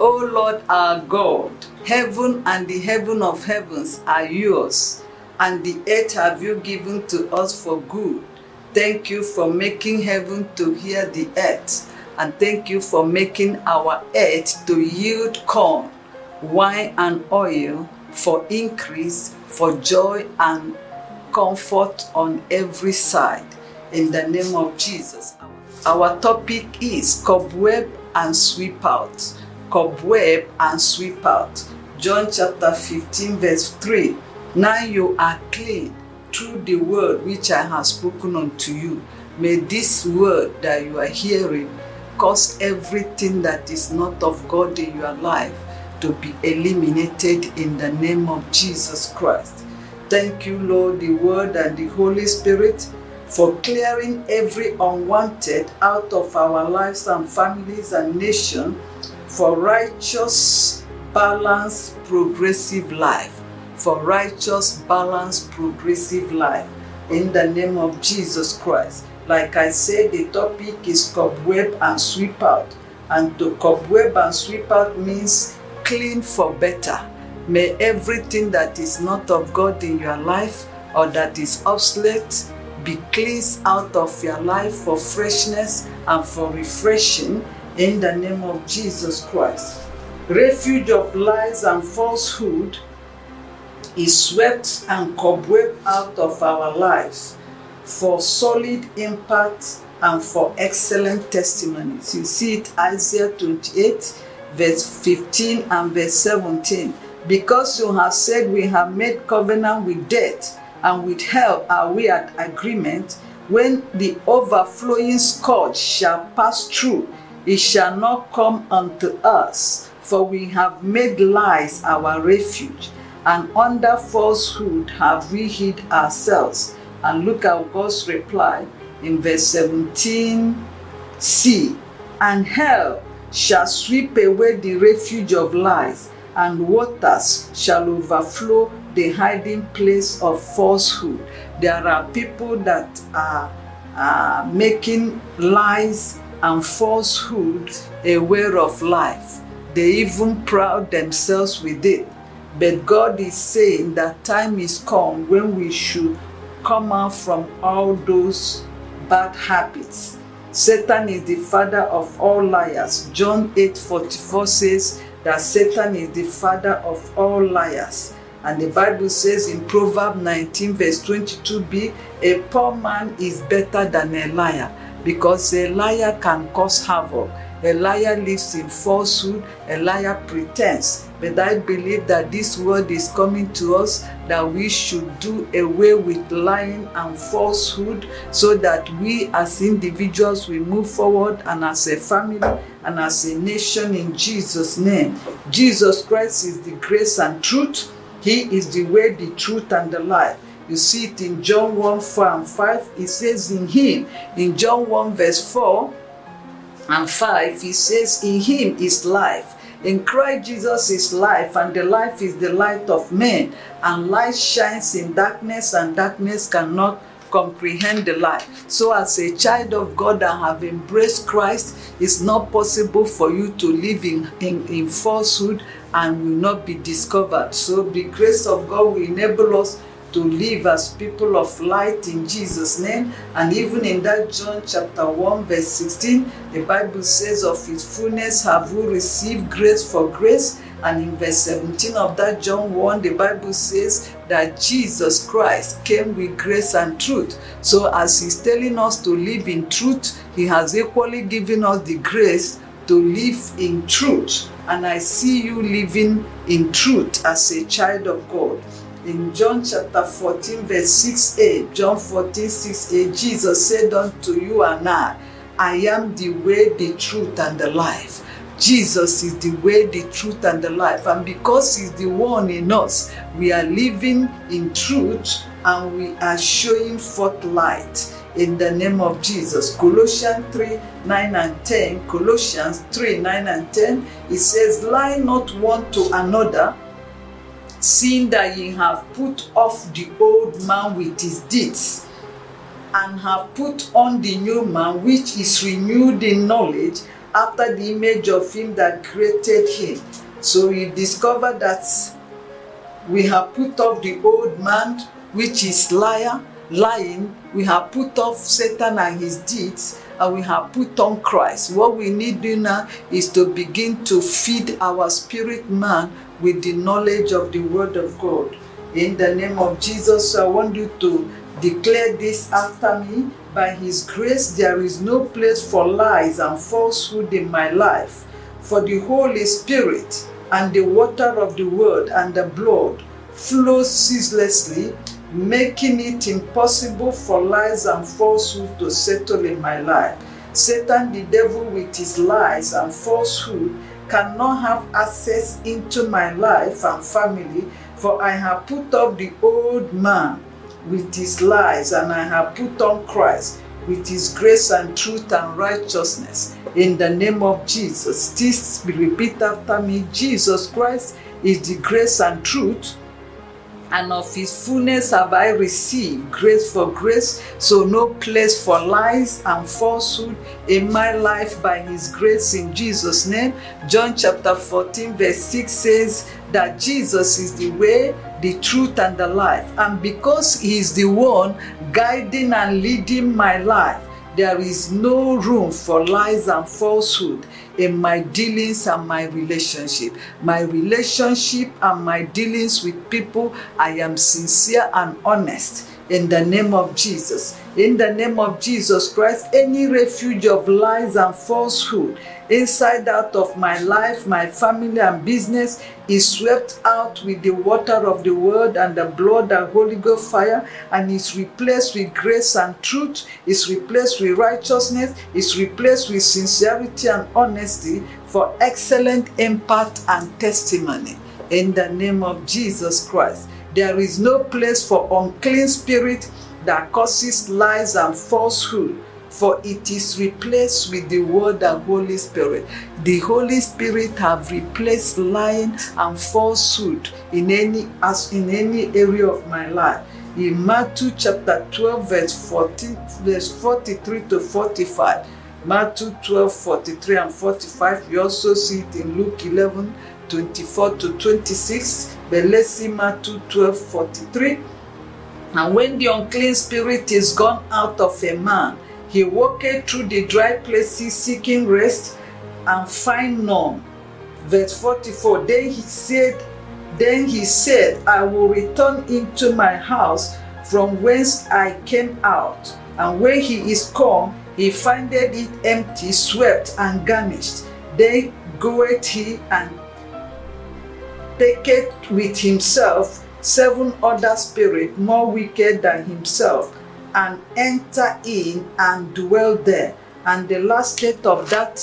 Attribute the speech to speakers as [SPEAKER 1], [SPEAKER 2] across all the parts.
[SPEAKER 1] O Lord our God, heaven and the heaven of heavens are yours, and the earth have you given to us for good. Thank you for making heaven to hear the earth, and thank you for making our earth to yield corn, wine, and oil for increase, for joy and comfort on every side. In the name of Jesus. Our topic is cobweb and sweep out. Cobweb and sweep out. John chapter 15, verse 3. Now you are clean through the word which I have spoken unto you. May this word that you are hearing cause everything that is not of God in your life to be eliminated in the name of Jesus Christ. Thank you, Lord, the Word and the Holy Spirit, for clearing every unwanted out of our lives and families and nation for righteous, balanced, progressive life. For righteous, balanced, progressive life. In the name of Jesus Christ. Like I said, the topic is cobweb and sweep out. And to cobweb and sweep out means clean for better. May everything that is not of God in your life or that is obsolete be cleansed out of your life for freshness and for refreshing in the name of Jesus Christ. Refuge of lies and falsehood is swept and cobweb out of our lives for solid impact and for excellent testimonies. You see it Isaiah 28 verse 15 and verse 17. Because you have said we have made covenant with death and with hell are we at agreement, when the overflowing scourge shall pass through, it shall not come unto us, for we have made lies our refuge, and under falsehood have we hid ourselves. And look at God's reply in verse 17 See, and hell shall sweep away the refuge of lies, and waters shall overflow the hiding place of falsehood. There are people that are, are making lies and falsehood a way of life. They even proud themselves with it. But God is saying that time is come when we should come out from all those bad habits. Satan is the father of all liars. John 8 44 says that Satan is the father of all liars. And the Bible says in Proverbs 19, verse 22b, a poor man is better than a liar because a liar can cause havoc. A liar lives in falsehood, a liar pretends. But I believe that this word is coming to us that we should do away with lying and falsehood so that we as individuals will move forward and as a family and as a nation in Jesus' name. Jesus Christ is the grace and truth. He is the way, the truth, and the life. You see it in John 1 4 and 5. It says in Him, in John 1 verse 4 and 5, He says, In Him is life. In Christ Jesus is life, and the life is the light of men. And light shines in darkness, and darkness cannot comprehend the light. So, as a child of God that have embraced Christ, it's not possible for you to live in, in, in falsehood and will not be discovered. So, the grace of God will enable us to live as people of light in Jesus' name. And even in that John chapter 1, verse 16, the Bible says, Of his fullness have we received grace for grace. And in verse 17 of that John 1, the Bible says that Jesus Christ came with grace and truth. So, as He's telling us to live in truth, He has equally given us the grace to live in truth. And I see you living in truth as a child of God. In John chapter 14, verse 6a, John 14, 6a, Jesus said unto you and I, I am the way, the truth, and the life. Jesus is the way, the truth, and the life. And because He's the one in us, we are living in truth and we are showing forth light in the name of Jesus. Colossians 3 9 and 10. Colossians 3 9 and 10. It says, Lie not one to another, seeing that ye have put off the old man with his deeds and have put on the new man which is renewed in knowledge after the image of him that created him. So we discover that we have put off the old man, which is liar, lying. We have put off Satan and his deeds, and we have put on Christ. What we need to now is to begin to feed our spirit man with the knowledge of the word of God. In the name of Jesus, I want you to declare this after me. By his grace, there is no place for lies and falsehood in my life. For the Holy Spirit and the water of the word and the blood flows ceaselessly, making it impossible for lies and falsehood to settle in my life. Satan, the devil, with his lies and falsehood, cannot have access into my life and family, for I have put off the old man with his lies, and I have put on Christ with his grace and truth and righteousness. In the name of Jesus, this repeat after me Jesus Christ is the grace and truth and of his fullness have I received grace for grace, so no place for lies and falsehood in my life by his grace in Jesus' name. John chapter 14, verse 6 says that Jesus is the way, the truth, and the life. And because he is the one guiding and leading my life, there is no room for lies and falsehood in my dealings and my relationship. My relationship and my dealings with people, I am sincere and honest in the name of Jesus. In the name of Jesus Christ, any refuge of lies and falsehood inside out of my life, my family, and business is swept out with the water of the word and the blood and Holy Ghost fire, and is replaced with grace and truth, is replaced with righteousness, is replaced with sincerity and honesty for excellent impact and testimony. In the name of Jesus Christ. There is no place for unclean spirit that causes lies and falsehood, for it is replaced with the word and Holy Spirit. The Holy Spirit have replaced lying and falsehood in any as in any area of my life. In Matthew chapter 12, verse 14, verse 43 to 45. Matthew 12, 43 and 45. You also see it in Luke 11, 24 to 26. But Matthew 12, 43. And when the unclean spirit is gone out of a man, he walketh through the dry places seeking rest and find none. Verse 44. Then he said, Then he said, I will return into my house from whence I came out. And when he is come, he findeth it empty, swept, and garnished. Then goeth he and taketh with himself seven other spirits more wicked than himself, and enter in and dwell there. And the last state of that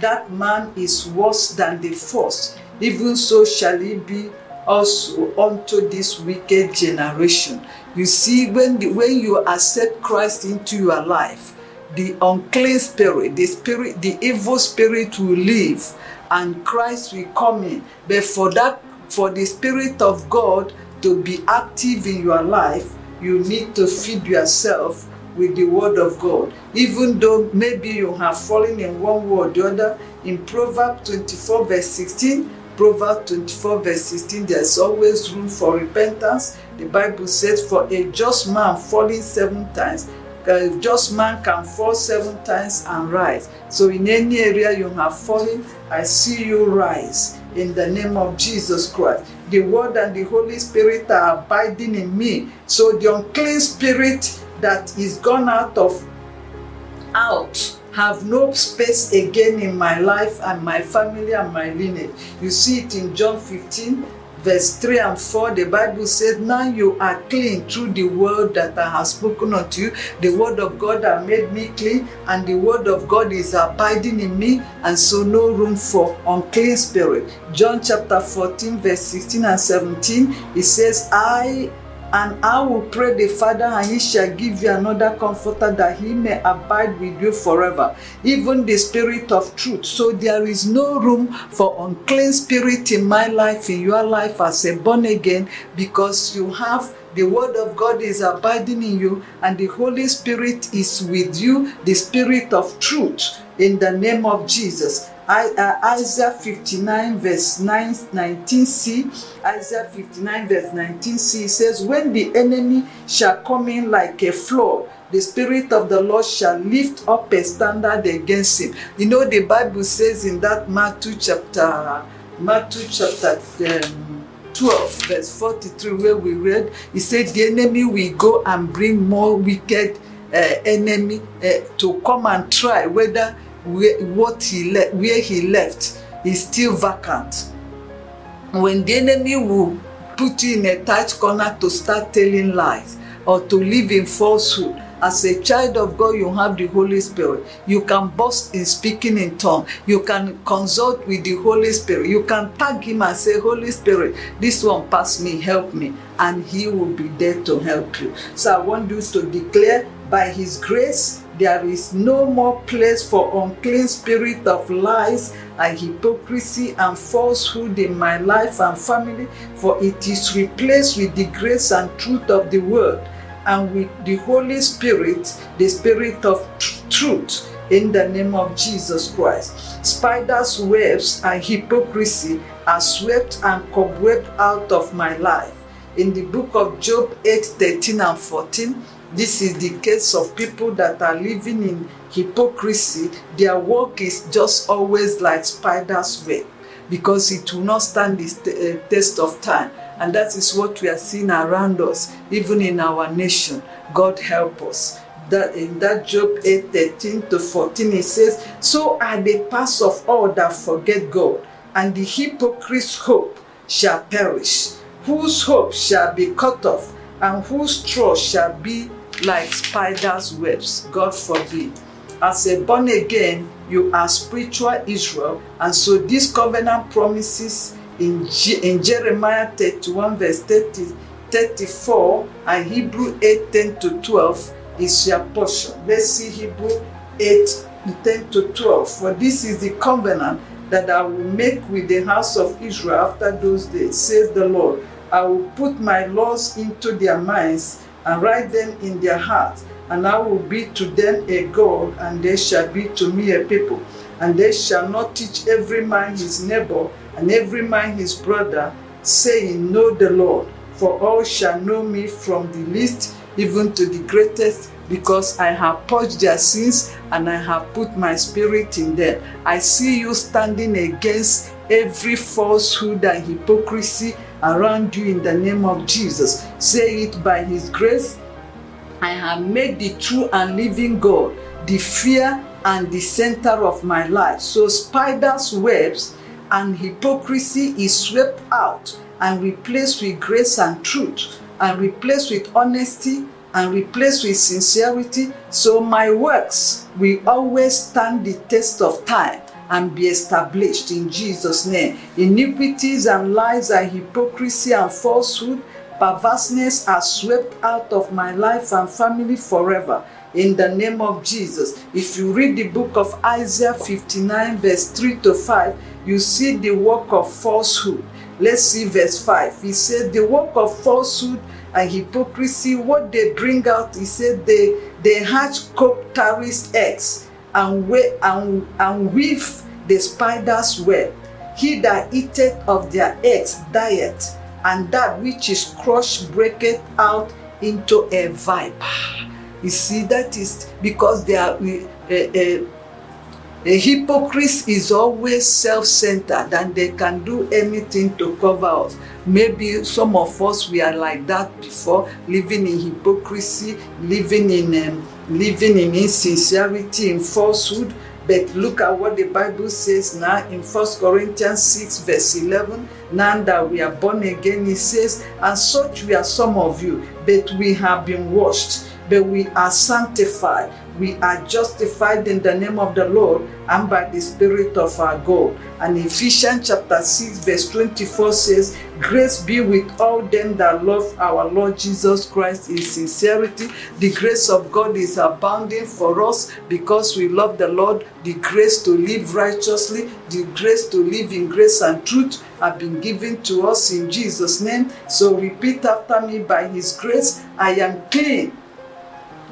[SPEAKER 1] that man is worse than the first. Even so shall he be also unto this wicked generation. You see, when the, when you accept Christ into your life, the unclean spirit, the spirit, the evil spirit will leave, and Christ will come in. But for that, for the spirit of God to be active in your life, you need to feed yourself with the word of God. Even though maybe you have fallen in one way or the other, in Proverbs 24, verse 16, Proverbs 24, verse 16, there's always room for repentance. The Bible says, For a just man falling seven times, a just man can fall seven times and rise. So, in any area you have fallen, I see you rise in the name of Jesus Christ. The Word and the Holy Spirit are abiding in me. So, the unclean spirit that is gone out of out have no space again in my life and my family and my lineage. You see it in John 15, verse 3 and 4. The Bible says, Now you are clean through the word that I have spoken unto you. The word of God has made me clean, and the word of God is abiding in me, and so no room for unclean spirit. John chapter 14, verse 16 and 17, it says, I and I will pray the Father, and he shall give you another comforter that he may abide with you forever, even the Spirit of truth. So there is no room for unclean spirit in my life, in your life as a born again, because you have the word of God is abiding in you, and the Holy Spirit is with you, the Spirit of truth. in the name of Jesus. Uh, Isaiah 59 verse 9, 19c, Isaiah 59 verse 19c says, When the enemy shall come in like a flood, the Spirit of the Lord shall lift up a standard against him. You know, the Bible says in that Matthew chapter, Matthew chapter um, 12, verse 43, where we read, he said, The enemy will go and bring more wicked uh, enemy uh, to come and try whether where, what he le- where he left is still vacant. When the enemy will put you in a tight corner to start telling lies or to live in falsehood, as a child of God, you have the Holy Spirit. You can boast in speaking in tongue. You can consult with the Holy Spirit. You can tag him and say, Holy Spirit, this one pass me, help me. And he will be there to help you. So I want you to declare by his grace, there is no more place for unclean spirit of lies and hypocrisy and falsehood in my life and family, for it is replaced with the grace and truth of the word and with the Holy Spirit, the Spirit of truth, in the name of Jesus Christ. Spiders' webs and hypocrisy are swept and cobwebbed out of my life. In the book of Job 8 13 and 14, this is the case of people that are living in hypocrisy. Their work is just always like spider's web because it will not stand the uh, test of time. And that is what we are seeing around us, even in our nation. God help us. That in that Job 8 13 to 14, it says, So are the paths of all that forget God, and the hypocrite's hope shall perish, whose hope shall be cut off, and whose trust shall be like spiders' webs. God forbid. As a born again, you are spiritual Israel, and so these covenant promises in, G- in Jeremiah 31 verse 30, 34 and Hebrew 8 10 to 12 is your portion. Let's see Hebrew 8 10 to 12. For this is the covenant that I will make with the house of Israel after those days, says the Lord. I will put my laws into their minds and write them in their hearts, and I will be to them a God, and they shall be to me a people. And they shall not teach every man his neighbor and every man his brother, saying, Know the Lord, for all shall know me from the least even to the greatest, because I have purged their sins and I have put my spirit in them. I see you standing against every falsehood and hypocrisy around you in the name of Jesus. Say it by his grace. I have made the true and living God the fear and the center of my life. So spiders' webs and hypocrisy is swept out and replaced with grace and truth and replaced with honesty and replaced with sincerity. So my works will always stand the test of time and be established in Jesus' name. Iniquities and lies and hypocrisy and falsehood, perverseness are swept out of my life and family forever. In the name of Jesus. If you read the book of Isaiah 59, verse 3 to 5, you see the work of falsehood. Let's see verse 5. He said, The work of falsehood and hypocrisy, what they bring out, he said, they, they hatch cockatrice eggs and, we, and, and weave the spider's web. He that eateth of their eggs dieth, and that which is crushed breaketh out into a viper. You see, that is because they are. Uh, uh, a hypocrite is always self-centered and they can do anything to cover us. Maybe some of us we are like that before, living in hypocrisy, living in um, living in insincerity, in falsehood. But look at what the Bible says now in 1 Corinthians 6, verse 11. Now that we are born again, it says, And such we are some of you, but we have been washed, but we are sanctified, we are justified in the name of the Lord and by the Spirit of our God. And Ephesians chapter 6, verse 24 says, Grace be with all them that love our Lord Jesus Christ in sincerity. The grace of God is abounding for us because we love the Lord. The grace to live righteously, the grace to live in grace and truth have been given to us in Jesus' name. So repeat after me by His grace, I am clean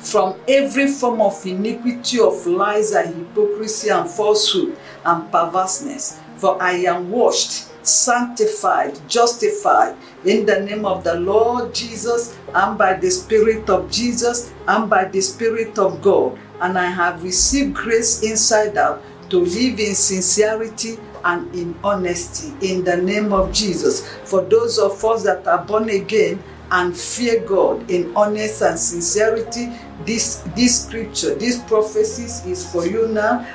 [SPEAKER 1] from every form of iniquity of lies and hypocrisy and falsehood and perverseness. For I am washed, sanctified, justified in the name of the Lord Jesus and by the Spirit of Jesus and by the Spirit of God. And I have received grace inside out to live in sincerity and in honesty in the name of Jesus. For those of us that are born again and fear God in honest and sincerity, this this scripture, this prophecies is for you now.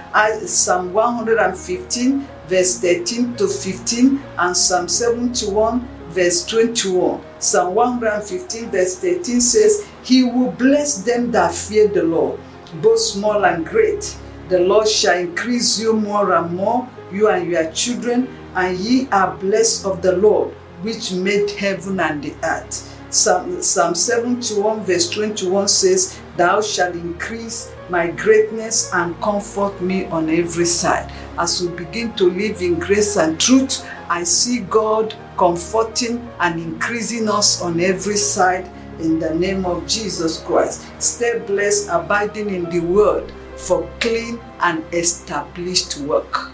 [SPEAKER 1] Psalm 115, verse 13 to 15, and Psalm 71, verse 21. Psalm 115, verse 13 says, He will bless them that fear the Lord, both small and great. The Lord shall increase you more and more, you and your children, and ye are blessed of the Lord, which made heaven and the earth. Psalm, Psalm 71, verse 21 says, Thou shalt increase my greatness and comfort me on every side. As we begin to live in grace and truth, I see God comforting and increasing us on every side in the name of Jesus Christ. Stay blessed, abiding in the word for clean and established work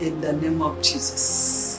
[SPEAKER 1] in the name of Jesus.